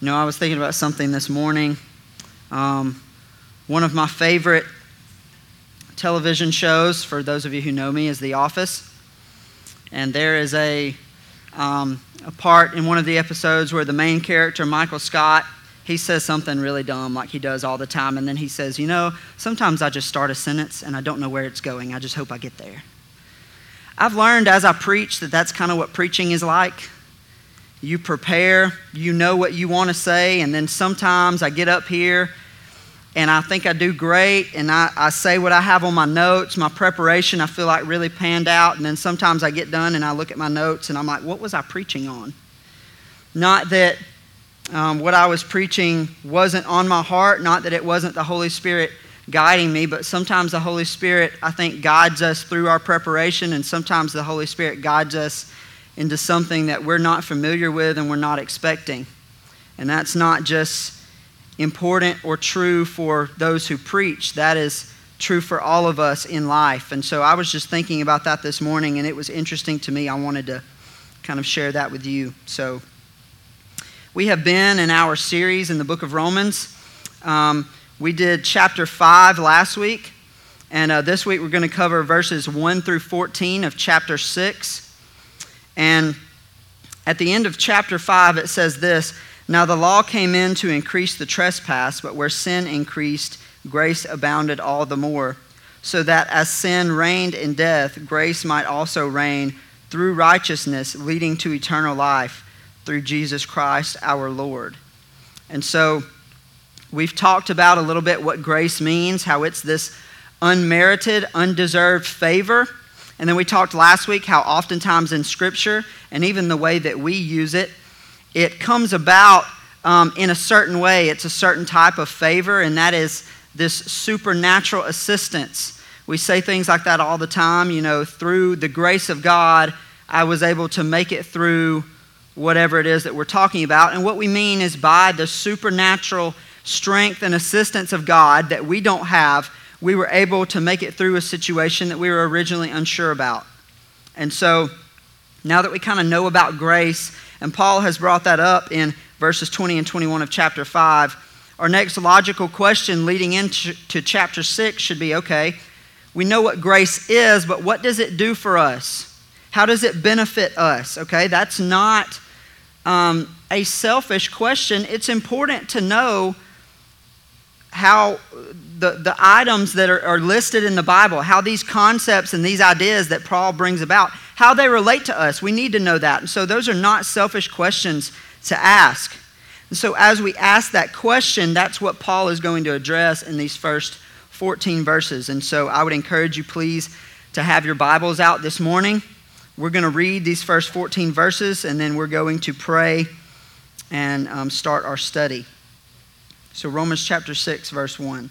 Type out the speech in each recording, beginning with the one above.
You know, I was thinking about something this morning. Um, one of my favorite television shows, for those of you who know me, is The Office. And there is a, um, a part in one of the episodes where the main character, Michael Scott, he says something really dumb like he does all the time. And then he says, You know, sometimes I just start a sentence and I don't know where it's going. I just hope I get there. I've learned as I preach that that's kind of what preaching is like. You prepare, you know what you want to say, and then sometimes I get up here and I think I do great, and I, I say what I have on my notes, my preparation, I feel like really panned out, and then sometimes I get done and I look at my notes and I'm like, what was I preaching on? Not that um, what I was preaching wasn't on my heart, not that it wasn't the Holy Spirit guiding me, but sometimes the Holy Spirit, I think, guides us through our preparation, and sometimes the Holy Spirit guides us into something that we're not familiar with and we're not expecting. And that's not just important or true for those who preach, that is true for all of us in life. And so I was just thinking about that this morning, and it was interesting to me. I wanted to kind of share that with you. So we have been in our series in the book of Romans. Um, we did chapter 5 last week, and uh, this week we're going to cover verses 1 through 14 of chapter 6. And at the end of chapter 5, it says this Now the law came in to increase the trespass, but where sin increased, grace abounded all the more, so that as sin reigned in death, grace might also reign through righteousness, leading to eternal life through Jesus Christ our Lord. And so, We've talked about a little bit what grace means, how it's this unmerited, undeserved favor. And then we talked last week how oftentimes in Scripture, and even the way that we use it, it comes about um, in a certain way. It's a certain type of favor, and that is this supernatural assistance. We say things like that all the time. You know, through the grace of God, I was able to make it through whatever it is that we're talking about. And what we mean is by the supernatural strength and assistance of God that we don't have, we were able to make it through a situation that we were originally unsure about. And so now that we kind of know about grace, and Paul has brought that up in verses 20 and 21 of chapter 5, our next logical question leading into chapter 6 should be okay, we know what grace is, but what does it do for us? How does it benefit us? Okay, that's not um, a selfish question. It's important to know how the, the items that are, are listed in the Bible, how these concepts and these ideas that Paul brings about, how they relate to us. We need to know that. And so those are not selfish questions to ask. And so as we ask that question, that's what Paul is going to address in these first 14 verses. And so I would encourage you, please, to have your Bibles out this morning. We're going to read these first 14 verses, and then we're going to pray and um, start our study. So, Romans chapter 6, verse 1.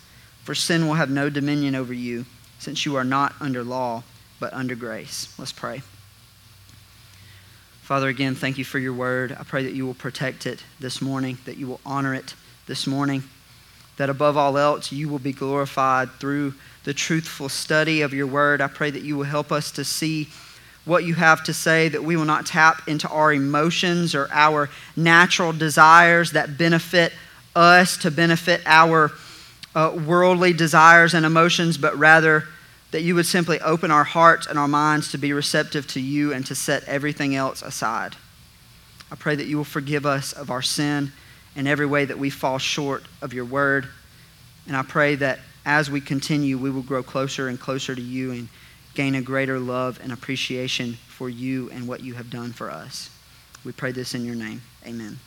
For sin will have no dominion over you, since you are not under law, but under grace. Let's pray. Father, again, thank you for your word. I pray that you will protect it this morning, that you will honor it this morning, that above all else, you will be glorified through the truthful study of your word. I pray that you will help us to see what you have to say, that we will not tap into our emotions or our natural desires that benefit us to benefit our uh, worldly desires and emotions, but rather that you would simply open our hearts and our minds to be receptive to you and to set everything else aside. I pray that you will forgive us of our sin in every way that we fall short of your word. And I pray that as we continue, we will grow closer and closer to you and gain a greater love and appreciation for you and what you have done for us. We pray this in your name. Amen.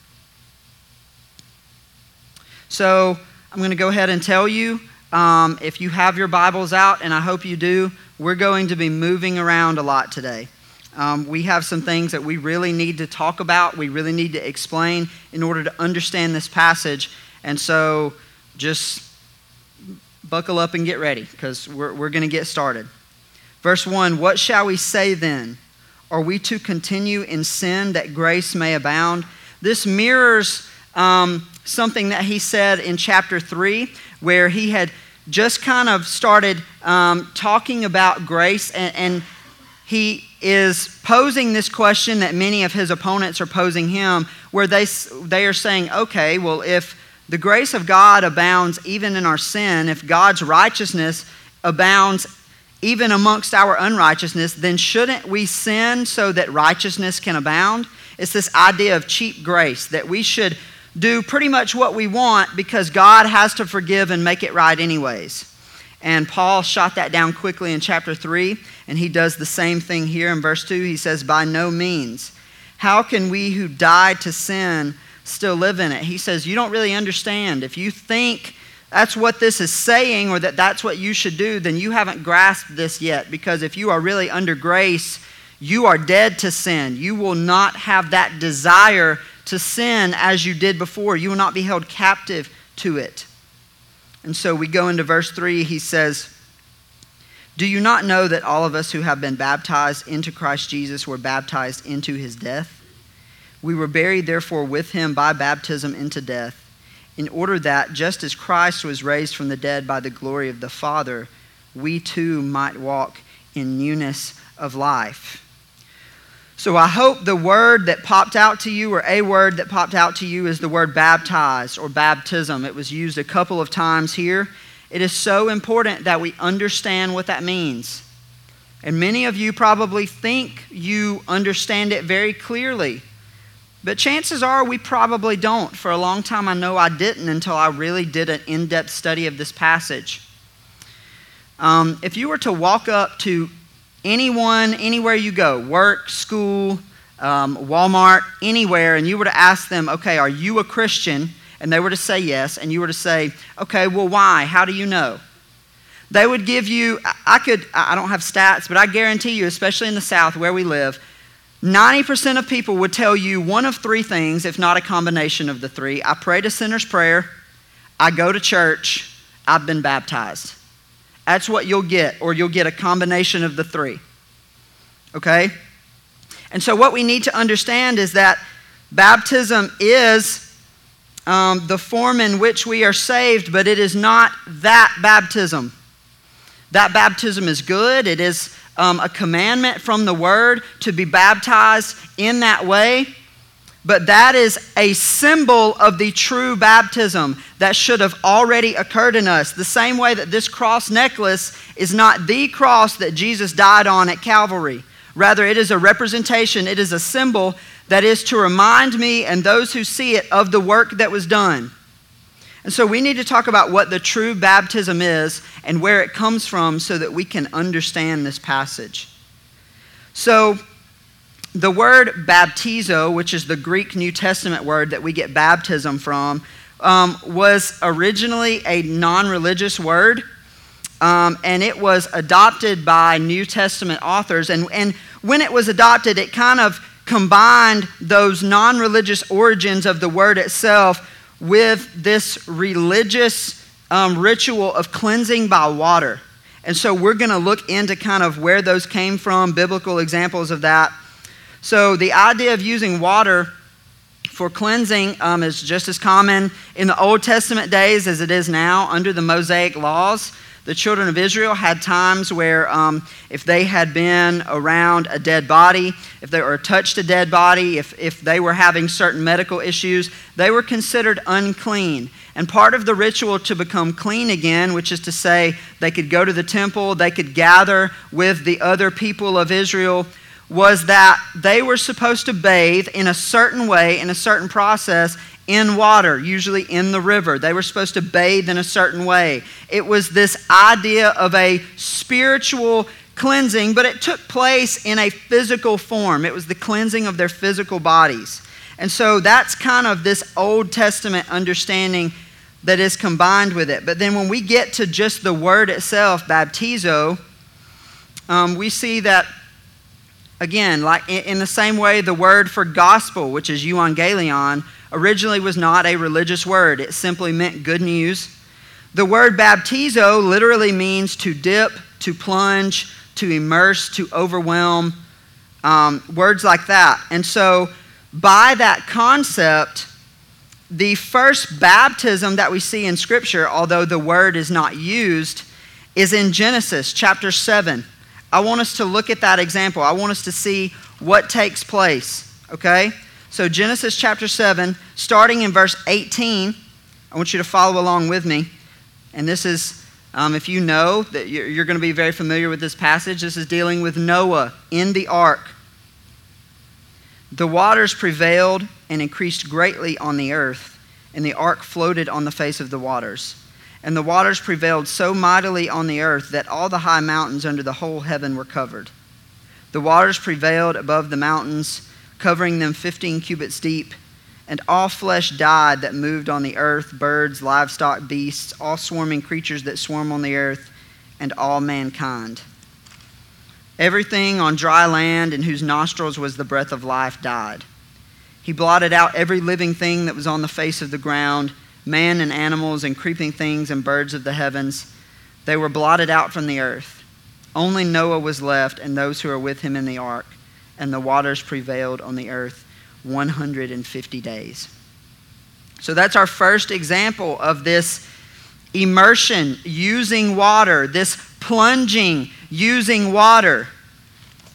So I'm going to go ahead and tell you um, if you have your Bibles out, and I hope you do, we're going to be moving around a lot today. Um, we have some things that we really need to talk about, we really need to explain in order to understand this passage. And so just buckle up and get ready because we're, we're going to get started. Verse 1 What shall we say then? Are we to continue in sin that grace may abound? This mirrors um, something that he said in chapter 3, where he had just kind of started um, talking about grace, and, and he is posing this question that many of his opponents are posing him, where they, they are saying, okay, well, if the grace of God abounds even in our sin, if God's righteousness abounds even amongst our unrighteousness, then shouldn't we sin so that righteousness can abound? It's this idea of cheap grace that we should do pretty much what we want because God has to forgive and make it right, anyways. And Paul shot that down quickly in chapter 3, and he does the same thing here in verse 2. He says, By no means. How can we who died to sin still live in it? He says, You don't really understand. If you think that's what this is saying or that that's what you should do, then you haven't grasped this yet. Because if you are really under grace, you are dead to sin. You will not have that desire to sin as you did before. You will not be held captive to it. And so we go into verse 3. He says, Do you not know that all of us who have been baptized into Christ Jesus were baptized into his death? We were buried, therefore, with him by baptism into death in order that, just as Christ was raised from the dead by the glory of the Father, we too might walk in newness of life. So I hope the word that popped out to you, or a word that popped out to you, is the word baptized or baptism. It was used a couple of times here. It is so important that we understand what that means. And many of you probably think you understand it very clearly. But chances are we probably don't. For a long time, I know I didn't until I really did an in depth study of this passage. Um, if you were to walk up to anyone, anywhere you go, work, school, um, Walmart, anywhere, and you were to ask them, okay, are you a Christian? And they were to say yes, and you were to say, okay, well, why? How do you know? They would give you, I could, I don't have stats, but I guarantee you, especially in the South where we live, 90% of people would tell you one of three things, if not a combination of the three. I prayed a sinner's prayer, I go to church, I've been baptized. That's what you'll get, or you'll get a combination of the three. Okay? And so, what we need to understand is that baptism is um, the form in which we are saved, but it is not that baptism. That baptism is good, it is um, a commandment from the Word to be baptized in that way. But that is a symbol of the true baptism that should have already occurred in us. The same way that this cross necklace is not the cross that Jesus died on at Calvary. Rather, it is a representation, it is a symbol that is to remind me and those who see it of the work that was done. And so we need to talk about what the true baptism is and where it comes from so that we can understand this passage. So, the word baptizo, which is the Greek New Testament word that we get baptism from, um, was originally a non religious word. Um, and it was adopted by New Testament authors. And, and when it was adopted, it kind of combined those non religious origins of the word itself with this religious um, ritual of cleansing by water. And so we're going to look into kind of where those came from, biblical examples of that. So the idea of using water for cleansing um, is just as common in the Old Testament days as it is now under the Mosaic laws. The children of Israel had times where, um, if they had been around a dead body, if they were touched a dead body, if, if they were having certain medical issues, they were considered unclean. And part of the ritual to become clean again, which is to say they could go to the temple, they could gather with the other people of Israel, was that they were supposed to bathe in a certain way, in a certain process, in water, usually in the river. They were supposed to bathe in a certain way. It was this idea of a spiritual cleansing, but it took place in a physical form. It was the cleansing of their physical bodies. And so that's kind of this Old Testament understanding that is combined with it. But then when we get to just the word itself, baptizo, um, we see that, again, like in the same way, the word for gospel, which is euangelion, originally was not a religious word, it simply meant good news. The word baptizo literally means to dip, to plunge, to immerse, to overwhelm, um, words like that. And so, by that concept, the first baptism that we see in Scripture, although the word is not used, is in Genesis chapter 7. I want us to look at that example. I want us to see what takes place, okay? So, Genesis chapter 7, starting in verse 18, I want you to follow along with me. And this is, um, if you know that you're, you're going to be very familiar with this passage, this is dealing with Noah in the ark. The waters prevailed and increased greatly on the earth, and the ark floated on the face of the waters. And the waters prevailed so mightily on the earth that all the high mountains under the whole heaven were covered. The waters prevailed above the mountains covering them 15 cubits deep. And all flesh died that moved on the earth birds, livestock, beasts, all swarming creatures that swarm on the earth, and all mankind. Everything on dry land in whose nostrils was the breath of life died. He blotted out every living thing that was on the face of the ground man and animals and creeping things and birds of the heavens. They were blotted out from the earth. Only Noah was left and those who were with him in the ark and the waters prevailed on the earth 150 days. So that's our first example of this immersion using water, this plunging using water.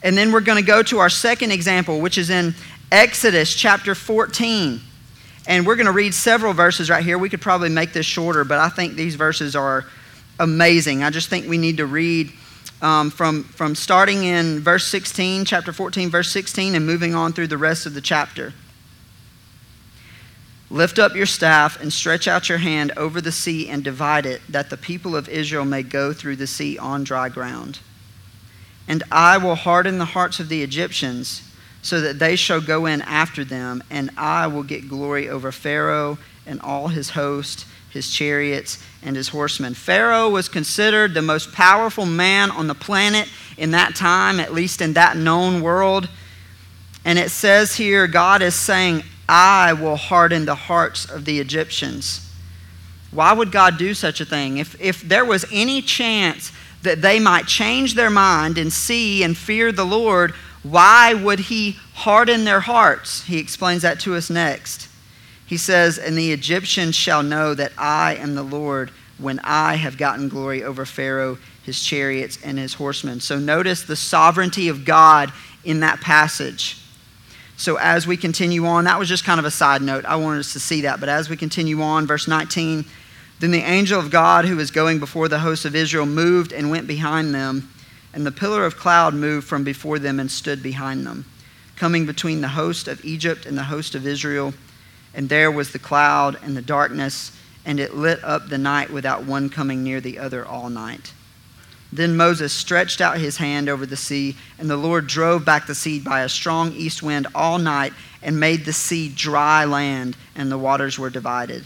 And then we're going to go to our second example, which is in Exodus chapter 14. And we're going to read several verses right here. We could probably make this shorter, but I think these verses are amazing. I just think we need to read um, from, from starting in verse 16, chapter 14, verse 16, and moving on through the rest of the chapter. Lift up your staff and stretch out your hand over the sea and divide it, that the people of Israel may go through the sea on dry ground. And I will harden the hearts of the Egyptians, so that they shall go in after them, and I will get glory over Pharaoh and all his host his chariots, and his horsemen. Pharaoh was considered the most powerful man on the planet in that time, at least in that known world. And it says here, God is saying, I will harden the hearts of the Egyptians. Why would God do such a thing? If, if there was any chance that they might change their mind and see and fear the Lord, why would He harden their hearts? He explains that to us next. He says, And the Egyptians shall know that I am the Lord when I have gotten glory over Pharaoh, his chariots, and his horsemen. So notice the sovereignty of God in that passage. So as we continue on, that was just kind of a side note. I wanted us to see that. But as we continue on, verse 19, then the angel of God who was going before the hosts of Israel moved and went behind them, and the pillar of cloud moved from before them and stood behind them, coming between the host of Egypt and the host of Israel and there was the cloud and the darkness, and it lit up the night without one coming near the other all night. Then Moses stretched out his hand over the sea, and the Lord drove back the sea by a strong east wind all night and made the sea dry land, and the waters were divided.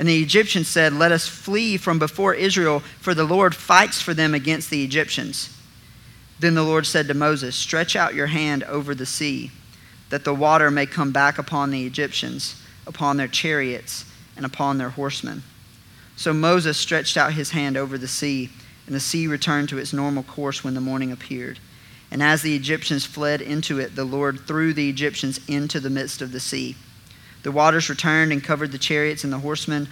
And the Egyptians said, Let us flee from before Israel, for the Lord fights for them against the Egyptians. Then the Lord said to Moses, Stretch out your hand over the sea, that the water may come back upon the Egyptians, upon their chariots, and upon their horsemen. So Moses stretched out his hand over the sea, and the sea returned to its normal course when the morning appeared. And as the Egyptians fled into it, the Lord threw the Egyptians into the midst of the sea. The waters returned and covered the chariots and the horsemen.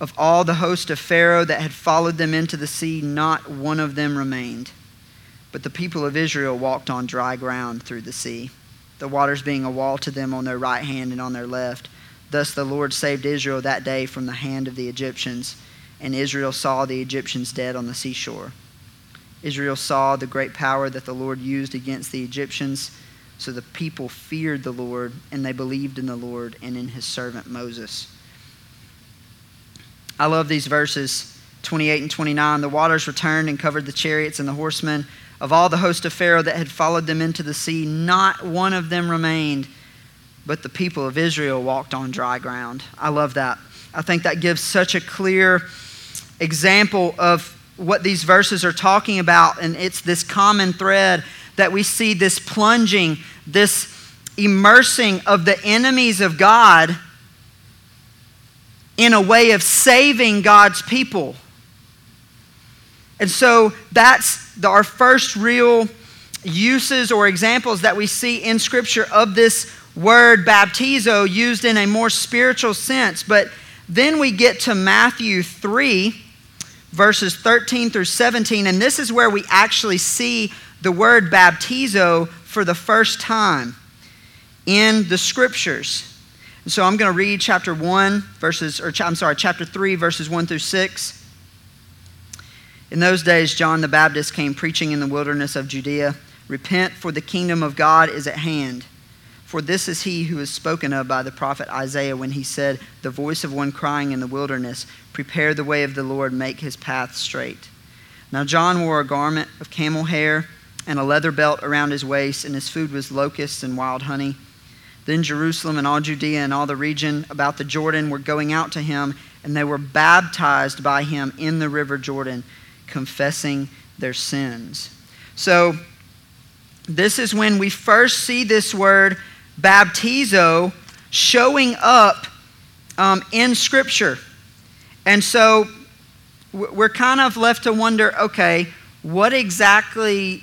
Of all the host of Pharaoh that had followed them into the sea, not one of them remained. But the people of Israel walked on dry ground through the sea, the waters being a wall to them on their right hand and on their left. Thus the Lord saved Israel that day from the hand of the Egyptians, and Israel saw the Egyptians dead on the seashore. Israel saw the great power that the Lord used against the Egyptians so the people feared the Lord, and they believed in the Lord and in his servant Moses. I love these verses 28 and 29. The waters returned and covered the chariots and the horsemen. Of all the host of Pharaoh that had followed them into the sea, not one of them remained, but the people of Israel walked on dry ground. I love that. I think that gives such a clear example of what these verses are talking about, and it's this common thread that we see this plunging, this immersing of the enemies of God in a way of saving God's people. And so that's the, our first real uses or examples that we see in Scripture of this word baptizo used in a more spiritual sense. But then we get to Matthew 3, verses 13 through 17, and this is where we actually see the word baptizo for the first time in the scriptures. And so I'm going to read chapter 1, verses, or I'm sorry, chapter 3, verses 1 through 6. In those days, John the Baptist came preaching in the wilderness of Judea Repent, for the kingdom of God is at hand. For this is he who is spoken of by the prophet Isaiah when he said, The voice of one crying in the wilderness, Prepare the way of the Lord, make his path straight. Now John wore a garment of camel hair and a leather belt around his waist, and his food was locusts and wild honey. Then Jerusalem and all Judea and all the region about the Jordan were going out to him, and they were baptized by him in the river Jordan, confessing their sins. So, this is when we first see this word baptizo showing up um, in Scripture. And so, we're kind of left to wonder okay, what exactly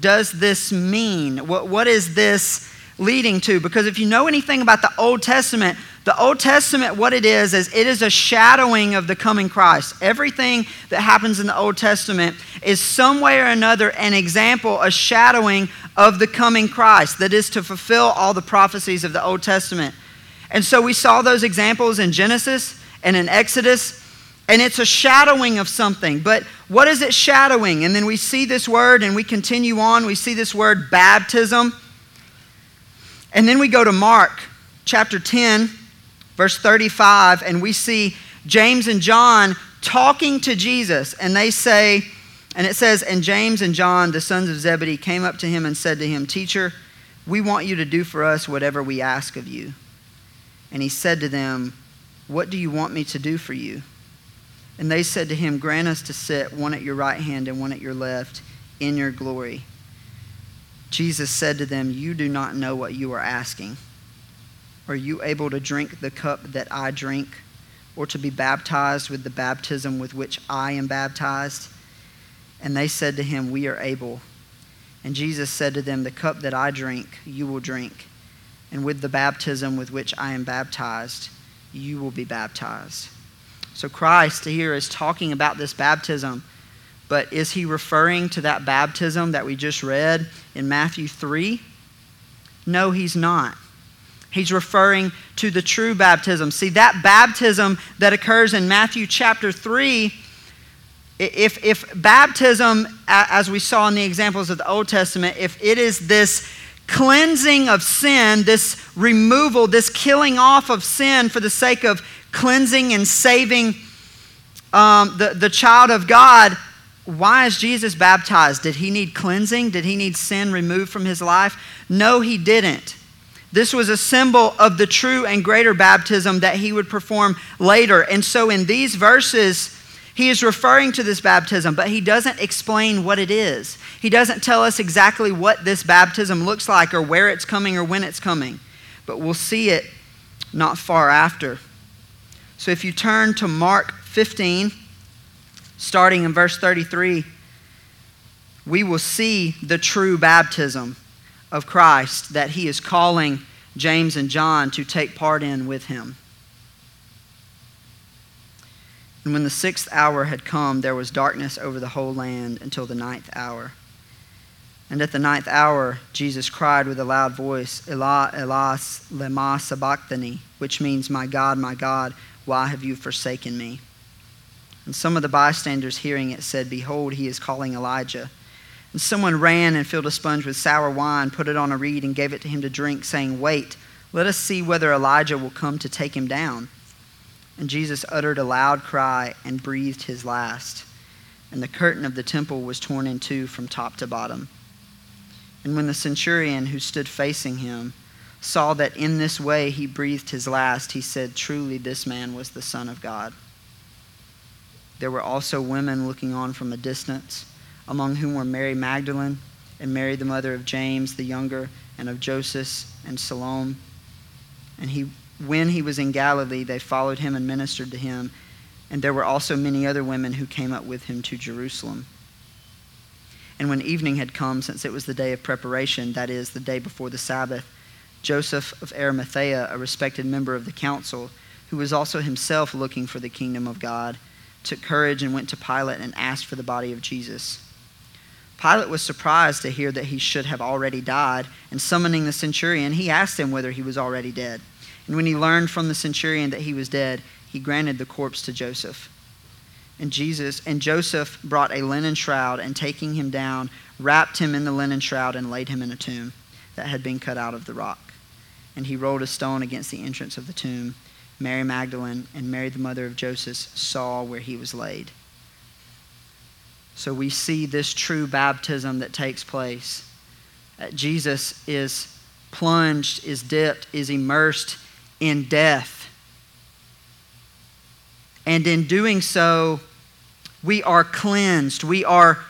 does this mean? What, what is this leading to? Because if you know anything about the Old Testament, the Old Testament, what it is, is it is a shadowing of the coming Christ. Everything that happens in the Old Testament is some way or another an example, a shadowing of the coming Christ that is to fulfill all the prophecies of the Old Testament. And so we saw those examples in Genesis and in Exodus and it's a shadowing of something. But what is it shadowing? And then we see this word and we continue on. We see this word baptism. And then we go to Mark chapter 10, verse 35, and we see James and John talking to Jesus. And they say, and it says, And James and John, the sons of Zebedee, came up to him and said to him, Teacher, we want you to do for us whatever we ask of you. And he said to them, What do you want me to do for you? And they said to him, Grant us to sit one at your right hand and one at your left in your glory. Jesus said to them, You do not know what you are asking. Are you able to drink the cup that I drink, or to be baptized with the baptism with which I am baptized? And they said to him, We are able. And Jesus said to them, The cup that I drink, you will drink, and with the baptism with which I am baptized, you will be baptized. So Christ here is talking about this baptism, but is he referring to that baptism that we just read in Matthew 3? No, he's not. He's referring to the true baptism. See, that baptism that occurs in Matthew chapter 3, if, if baptism, as we saw in the examples of the Old Testament, if it is this cleansing of sin, this removal, this killing off of sin for the sake of cleansing and saving um, the, the child of God, why is Jesus baptized? Did he need cleansing? Did he need sin removed from his life? No, he didn't. This was a symbol of the true and greater baptism that he would perform later. And so in these verses, he is referring to this baptism, but he doesn't explain what it is. He doesn't tell us exactly what this baptism looks like or where it's coming or when it's coming. But we'll see it not far after. So if you turn to Mark 15, starting in verse 33, we will see the true baptism of Christ that he is calling James and John to take part in with him. And when the sixth hour had come, there was darkness over the whole land until the ninth hour. And at the ninth hour, Jesus cried with a loud voice, Elah, Elah, lema sabachthani, which means, My God, my God, why have you forsaken me? And some of the bystanders hearing it said, Behold, he is calling Elijah. And someone ran and filled a sponge with sour wine, put it on a reed, and gave it to him to drink, saying, Wait, let us see whether Elijah will come to take him down. And Jesus uttered a loud cry and breathed his last. And the curtain of the temple was torn in two from top to bottom. And when the centurion who stood facing him saw that in this way he breathed his last, he said, Truly, this man was the Son of God. There were also women looking on from a distance among whom were Mary Magdalene and Mary, the mother of James the younger, and of Joseph and Salome. And he, when he was in Galilee, they followed him and ministered to him. And there were also many other women who came up with him to Jerusalem. And when evening had come, since it was the day of preparation, that is, the day before the Sabbath, Joseph of Arimathea, a respected member of the council, who was also himself looking for the kingdom of God, took courage and went to Pilate and asked for the body of Jesus. Pilate was surprised to hear that he should have already died, and summoning the centurion, he asked him whether he was already dead. And when he learned from the centurion that he was dead, he granted the corpse to Joseph. And Jesus and Joseph brought a linen shroud and taking him down, wrapped him in the linen shroud and laid him in a tomb that had been cut out of the rock. And he rolled a stone against the entrance of the tomb. Mary Magdalene and Mary the mother of Joseph saw where he was laid. So we see this true baptism that takes place. Uh, Jesus is plunged, is dipped, is immersed in death. And in doing so, we are cleansed. We are,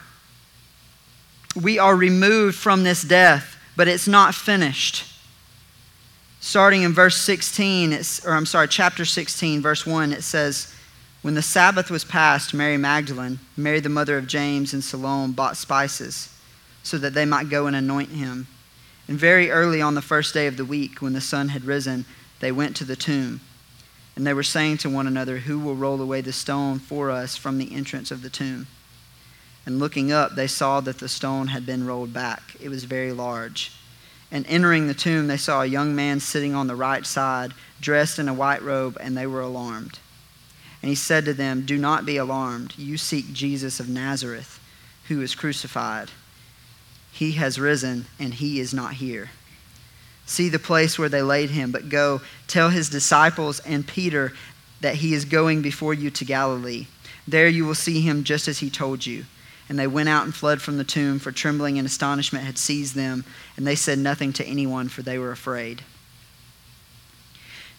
we are removed from this death, but it's not finished. Starting in verse 16, it's, or I'm sorry, chapter 16, verse 1, it says, when the Sabbath was past, Mary Magdalene, Mary the mother of James, and Salome bought spices so that they might go and anoint him. And very early on the first day of the week, when the sun had risen, they went to the tomb. And they were saying to one another, Who will roll away the stone for us from the entrance of the tomb? And looking up, they saw that the stone had been rolled back. It was very large. And entering the tomb, they saw a young man sitting on the right side, dressed in a white robe, and they were alarmed. And he said to them, Do not be alarmed. You seek Jesus of Nazareth, who is crucified. He has risen, and he is not here. See the place where they laid him, but go tell his disciples and Peter that he is going before you to Galilee. There you will see him just as he told you. And they went out and fled from the tomb, for trembling and astonishment had seized them, and they said nothing to anyone, for they were afraid.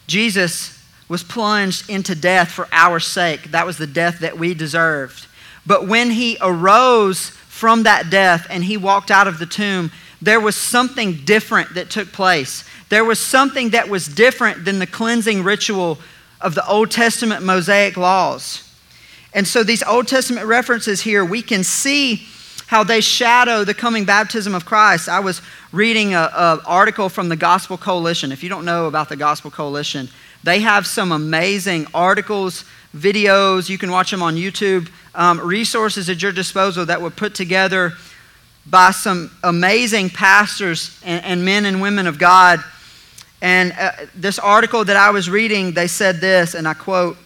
Jesus was plunged into death for our sake. That was the death that we deserved. But when he arose from that death and he walked out of the tomb, there was something different that took place. There was something that was different than the cleansing ritual of the Old Testament Mosaic laws. And so these Old Testament references here, we can see how they shadow the coming baptism of Christ. I was reading an article from the Gospel Coalition. If you don't know about the Gospel Coalition, they have some amazing articles, videos. You can watch them on YouTube. Um, resources at your disposal that were put together by some amazing pastors and, and men and women of God. And uh, this article that I was reading, they said this, and I quote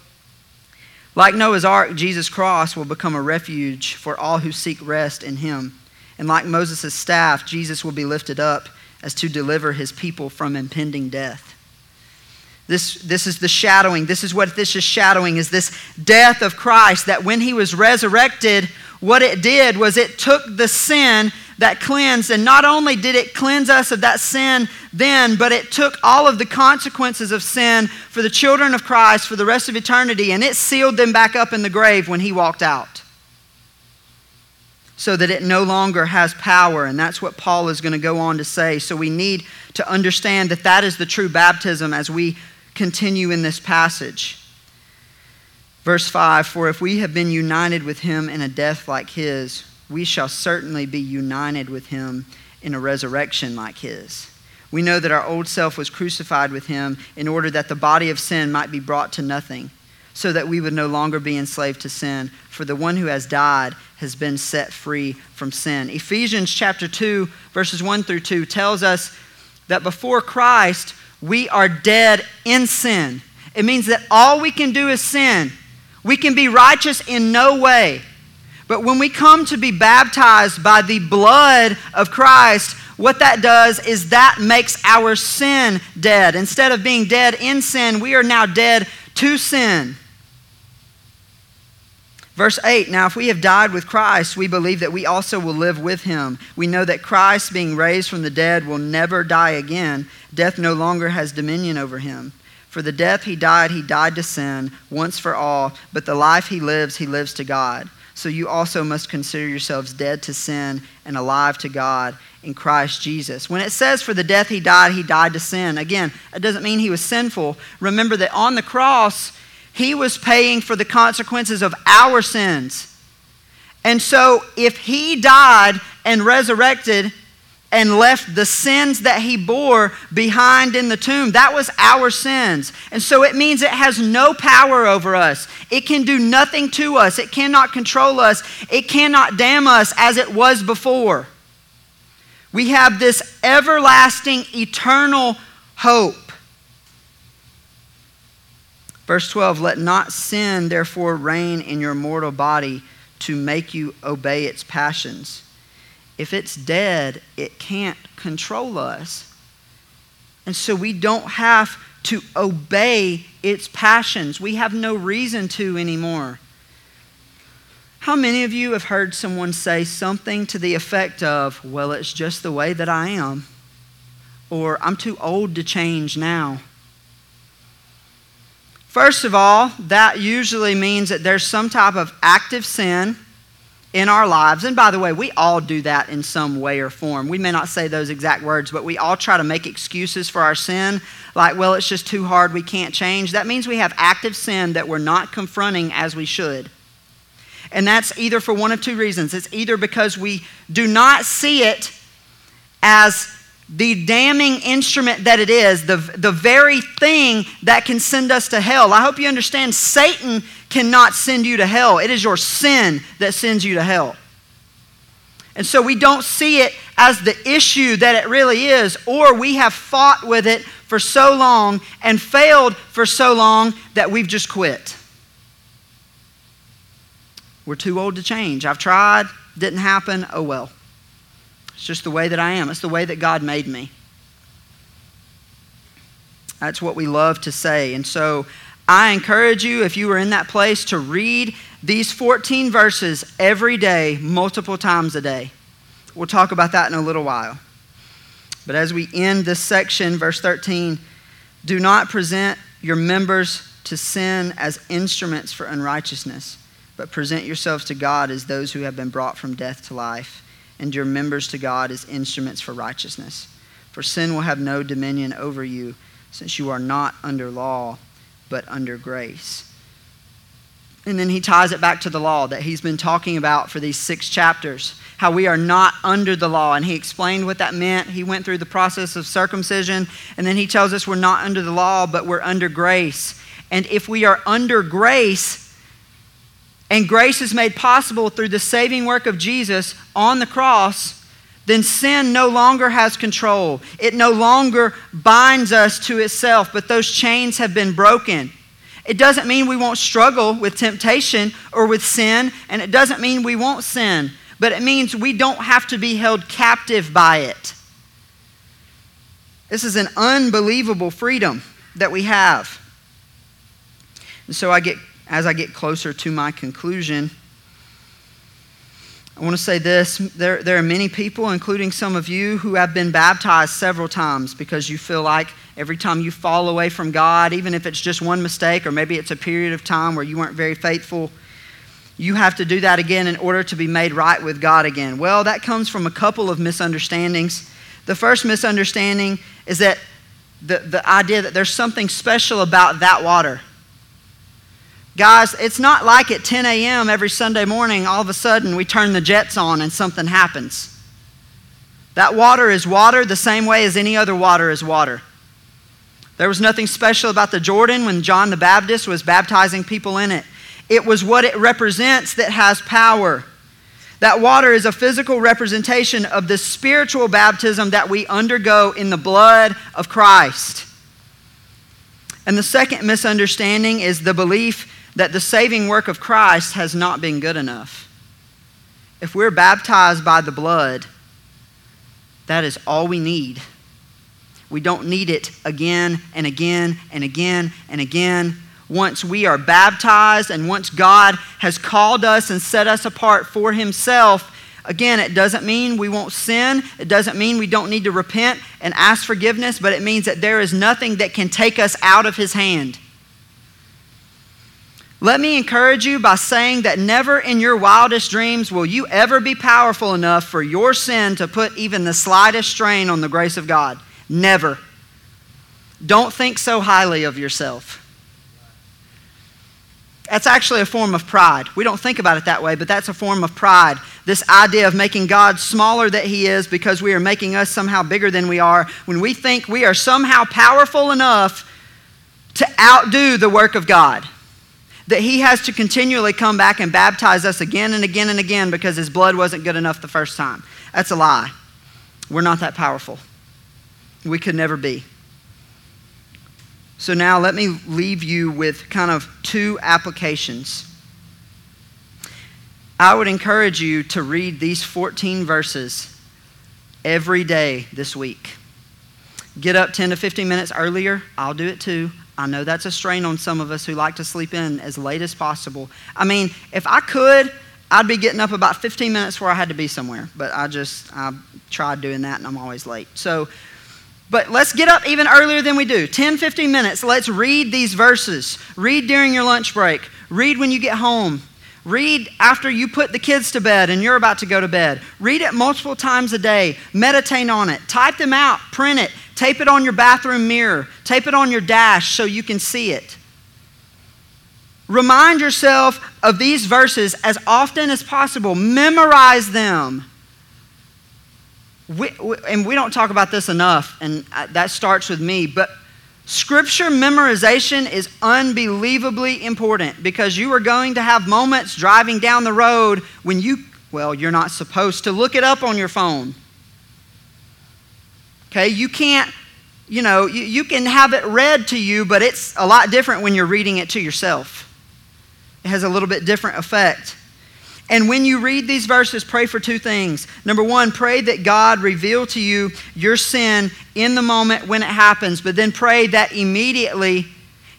Like Noah's ark, Jesus' cross will become a refuge for all who seek rest in him. And like Moses' staff, Jesus will be lifted up as to deliver his people from impending death. This, this is the shadowing. This is what this is shadowing is this death of Christ that when he was resurrected, what it did was it took the sin that cleansed. And not only did it cleanse us of that sin then, but it took all of the consequences of sin for the children of Christ for the rest of eternity, and it sealed them back up in the grave when he walked out. So that it no longer has power. And that's what Paul is going to go on to say. So we need to understand that that is the true baptism as we continue in this passage. Verse 5 For if we have been united with him in a death like his, we shall certainly be united with him in a resurrection like his. We know that our old self was crucified with him in order that the body of sin might be brought to nothing, so that we would no longer be enslaved to sin. For the one who has died has been set free from sin. Ephesians chapter 2, verses 1 through 2 tells us that before Christ, we are dead in sin. It means that all we can do is sin. We can be righteous in no way. But when we come to be baptized by the blood of Christ, what that does is that makes our sin dead. Instead of being dead in sin, we are now dead to sin. Verse 8 Now, if we have died with Christ, we believe that we also will live with him. We know that Christ, being raised from the dead, will never die again. Death no longer has dominion over him. For the death he died, he died to sin once for all, but the life he lives, he lives to God. So you also must consider yourselves dead to sin and alive to God in Christ Jesus. When it says for the death he died, he died to sin, again, it doesn't mean he was sinful. Remember that on the cross, he was paying for the consequences of our sins. And so if he died and resurrected, and left the sins that he bore behind in the tomb. That was our sins. And so it means it has no power over us. It can do nothing to us. It cannot control us. It cannot damn us as it was before. We have this everlasting, eternal hope. Verse 12 Let not sin, therefore, reign in your mortal body to make you obey its passions. If it's dead, it can't control us. And so we don't have to obey its passions. We have no reason to anymore. How many of you have heard someone say something to the effect of, well, it's just the way that I am? Or I'm too old to change now? First of all, that usually means that there's some type of active sin in our lives. And by the way, we all do that in some way or form. We may not say those exact words, but we all try to make excuses for our sin, like, well, it's just too hard, we can't change. That means we have active sin that we're not confronting as we should. And that's either for one of two reasons. It's either because we do not see it as the damning instrument that it is, the, the very thing that can send us to hell. I hope you understand Satan cannot send you to hell. It is your sin that sends you to hell. And so we don't see it as the issue that it really is, or we have fought with it for so long and failed for so long that we've just quit. We're too old to change. I've tried, didn't happen, oh well. It's just the way that I am. It's the way that God made me. That's what we love to say. And so I encourage you, if you are in that place, to read these 14 verses every day, multiple times a day. We'll talk about that in a little while. But as we end this section, verse 13, do not present your members to sin as instruments for unrighteousness, but present yourselves to God as those who have been brought from death to life and your members to God as instruments for righteousness. For sin will have no dominion over you, since you are not under law, but under grace. And then he ties it back to the law that he's been talking about for these six chapters how we are not under the law. And he explained what that meant. He went through the process of circumcision, and then he tells us we're not under the law, but we're under grace. And if we are under grace, and grace is made possible through the saving work of Jesus on the cross, then sin no longer has control. It no longer binds us to itself, but those chains have been broken. It doesn't mean we won't struggle with temptation or with sin, and it doesn't mean we won't sin, but it means we don't have to be held captive by it. This is an unbelievable freedom that we have. And so I get as I get closer to my conclusion, I want to say this there, there are many people, including some of you, who have been baptized several times because you feel like every time you fall away from God, even if it's just one mistake or maybe it's a period of time where you weren't very faithful, you have to do that again in order to be made right with God again. Well, that comes from a couple of misunderstandings. The first misunderstanding is that the, the idea that there's something special about that water. Guys, it's not like at 10 a.m. every Sunday morning, all of a sudden we turn the jets on and something happens. That water is water the same way as any other water is water. There was nothing special about the Jordan when John the Baptist was baptizing people in it. It was what it represents that has power. That water is a physical representation of the spiritual baptism that we undergo in the blood of Christ. And the second misunderstanding is the belief that the saving work of Christ has not been good enough. If we're baptized by the blood, that is all we need. We don't need it again and again and again and again once we are baptized and once God has called us and set us apart for Himself, again, it doesn't mean we won't sin. It doesn't mean we don't need to repent and ask forgiveness, but it means that there is nothing that can take us out of His hand. Let me encourage you by saying that never in your wildest dreams will you ever be powerful enough for your sin to put even the slightest strain on the grace of God. Never. Don't think so highly of yourself. That's actually a form of pride. We don't think about it that way, but that's a form of pride. This idea of making God smaller than He is because we are making us somehow bigger than we are. When we think we are somehow powerful enough to outdo the work of God, that He has to continually come back and baptize us again and again and again because His blood wasn't good enough the first time. That's a lie. We're not that powerful. We could never be. So now let me leave you with kind of two applications. I would encourage you to read these 14 verses every day this week. Get up 10 to 15 minutes earlier. I'll do it too. I know that's a strain on some of us who like to sleep in as late as possible. I mean, if I could, I'd be getting up about 15 minutes where I had to be somewhere, but I just I tried doing that and I'm always late. So but let's get up even earlier than we do 10, 15 minutes. Let's read these verses. Read during your lunch break. Read when you get home. Read after you put the kids to bed and you're about to go to bed. Read it multiple times a day. Meditate on it. Type them out. Print it. Tape it on your bathroom mirror. Tape it on your dash so you can see it. Remind yourself of these verses as often as possible. Memorize them we, we, and we don't talk about this enough, and that starts with me, but scripture memorization is unbelievably important because you are going to have moments driving down the road when you, well, you're not supposed to look it up on your phone. Okay, you can't, you know, you, you can have it read to you, but it's a lot different when you're reading it to yourself. It has a little bit different effect. And when you read these verses, pray for two things. Number one, pray that God reveal to you your sin in the moment when it happens, but then pray that immediately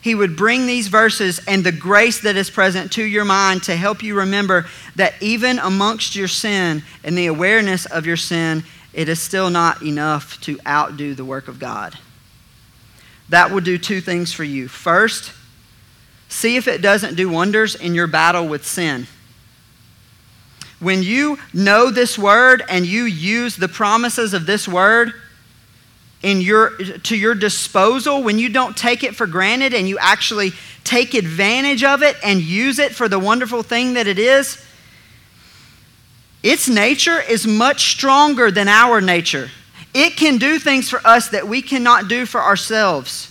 He would bring these verses and the grace that is present to your mind to help you remember that even amongst your sin and the awareness of your sin, it is still not enough to outdo the work of God. That will do two things for you. First, see if it doesn't do wonders in your battle with sin. When you know this word and you use the promises of this word in your, to your disposal, when you don't take it for granted and you actually take advantage of it and use it for the wonderful thing that it is, its nature is much stronger than our nature. It can do things for us that we cannot do for ourselves.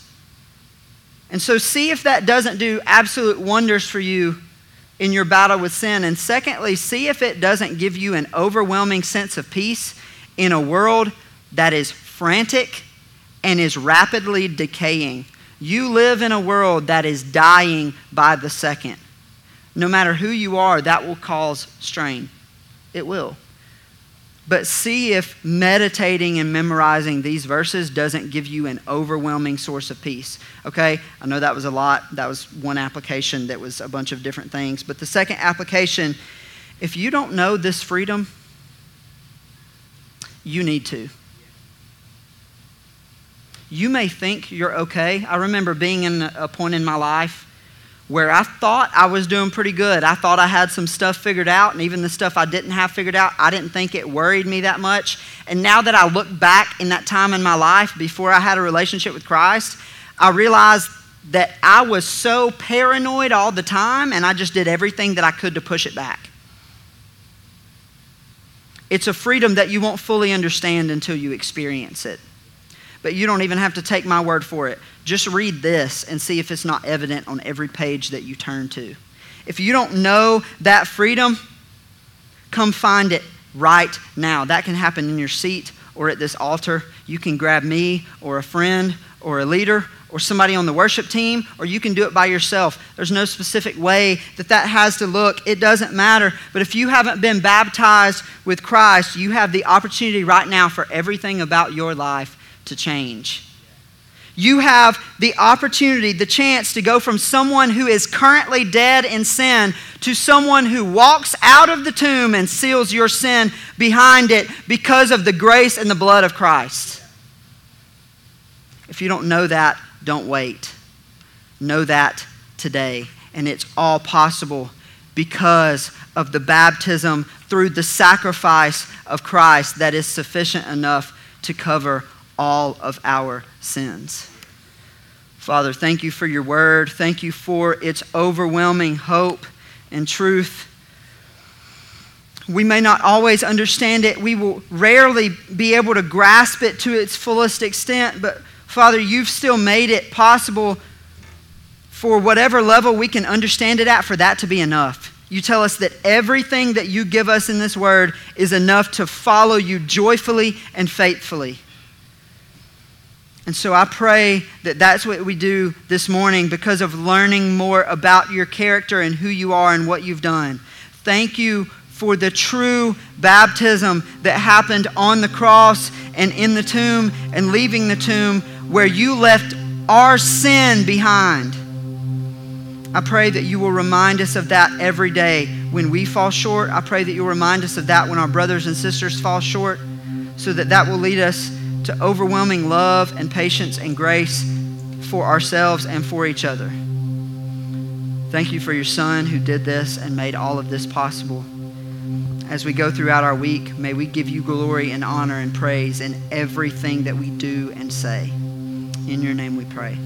And so, see if that doesn't do absolute wonders for you in your battle with sin. And secondly, see if it doesn't give you an overwhelming sense of peace in a world that is frantic and is rapidly decaying. You live in a world that is dying by the second. No matter who you are, that will cause strain. It will but see if meditating and memorizing these verses doesn't give you an overwhelming source of peace. Okay? I know that was a lot. That was one application that was a bunch of different things. But the second application If you don't know this freedom, you need to. You may think you're okay. I remember being in a point in my life where I thought I was doing pretty good. I thought I had some stuff figured out, and even the stuff I didn't have figured out, I didn't think it worried me that much. And now that I look back in that time in my life before I had a relationship with Christ, I realized that I was so paranoid all the time, and I just did everything that I could to push it back. It's a freedom that you won't fully understand until you experience it. But you don't even have to take my word for it. Just read this and see if it's not evident on every page that you turn to. If you don't know that freedom, come find it right now. That can happen in your seat or at this altar. You can grab me or a friend or a leader or somebody on the worship team, or you can do it by yourself. There's no specific way that that has to look. It doesn't matter. But if you haven't been baptized with Christ, you have the opportunity right now for everything about your life to change. You have the opportunity, the chance to go from someone who is currently dead in sin to someone who walks out of the tomb and seals your sin behind it because of the grace and the blood of Christ. If you don't know that, don't wait. Know that today. And it's all possible because of the baptism through the sacrifice of Christ that is sufficient enough to cover all of our sins. Father, thank you for your word. Thank you for its overwhelming hope and truth. We may not always understand it. We will rarely be able to grasp it to its fullest extent, but Father, you've still made it possible for whatever level we can understand it at, for that to be enough. You tell us that everything that you give us in this word is enough to follow you joyfully and faithfully. And so I pray that that's what we do this morning because of learning more about your character and who you are and what you've done. Thank you for the true baptism that happened on the cross and in the tomb and leaving the tomb where you left our sin behind. I pray that you will remind us of that every day when we fall short. I pray that you'll remind us of that when our brothers and sisters fall short so that that will lead us to overwhelming love and patience and grace for ourselves and for each other. Thank you for your son who did this and made all of this possible. As we go throughout our week, may we give you glory and honor and praise in everything that we do and say. In your name we pray.